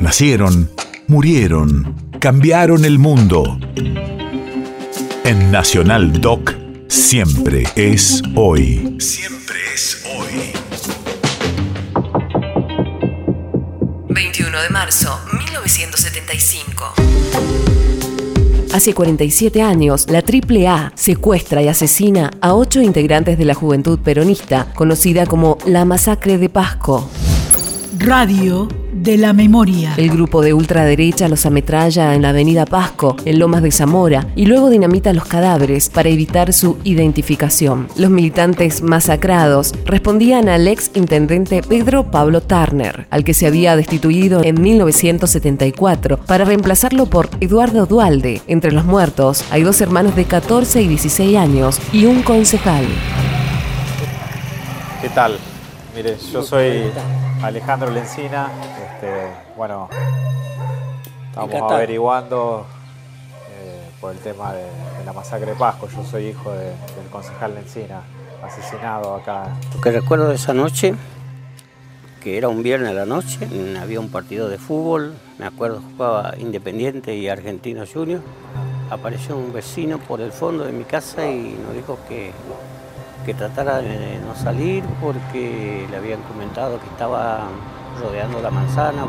Nacieron, murieron, cambiaron el mundo. En Nacional Doc, siempre es hoy. Siempre es hoy. 21 de marzo, 1975. Hace 47 años, la AAA secuestra y asesina a ocho integrantes de la juventud peronista, conocida como la Masacre de Pasco. Radio de la memoria. El grupo de ultraderecha los ametralla en la avenida Pasco, en Lomas de Zamora, y luego dinamita los cadáveres para evitar su identificación. Los militantes masacrados respondían al ex intendente Pedro Pablo Turner, al que se había destituido en 1974 para reemplazarlo por Eduardo Dualde. Entre los muertos hay dos hermanos de 14 y 16 años y un concejal. ¿Qué tal? Mire, yo soy Alejandro Lencina. Este, bueno, estamos averiguando eh, por el tema de, la masacre de Pasco. Yo soy hijo del concejal Lencina, asesinado acá. Lo que recuerdo de esa noche, que era un viernes a la noche, había un partido de fútbol, me acuerdo jugaba Independiente y Argentino Junior. Apareció un vecino por el fondo de mi casa y nos dijo que que tratara de no salir porque le habían comentado que estaba rodeando la manzana.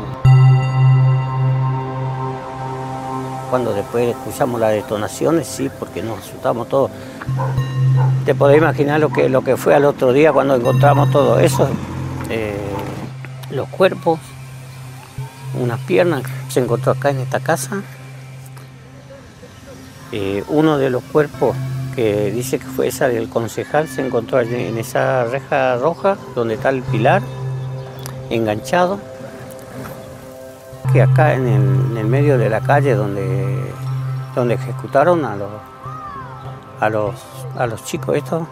Cuando después escuchamos las detonaciones, sí, porque nos asustamos todos. Te podés imaginar lo que, lo que fue al otro día cuando encontramos todo eso, eh, los cuerpos, unas piernas, se encontró acá en esta casa. Eh, uno de los cuerpos que dice que fue esa del concejal, se encontró en esa reja roja donde está el pilar, enganchado, que acá en el, medio de la calle donde, donde ejecutaron a los, a, los, a los chicos estos,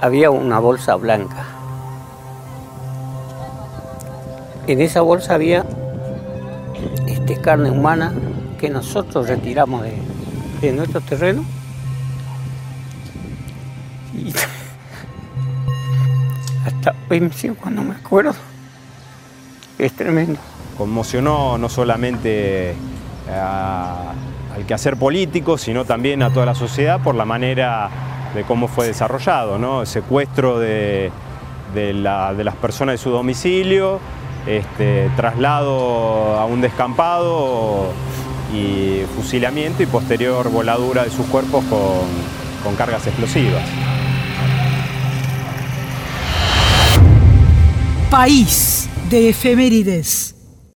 había una bolsa blanca. En esa bolsa había este, carne humana que nosotros retiramos de, de nuestro terreno. Y hasta cuando me acuerdo. Es tremendo. Conmocionó no solamente al quehacer político, sino también a toda la sociedad por la manera de cómo fue desarrollado, ¿no? El secuestro de, las personas de su domicilio, este, traslado a un descampado y fusilamiento y posterior voladura de sus cuerpos con, con cargas explosivas. País de efemérides.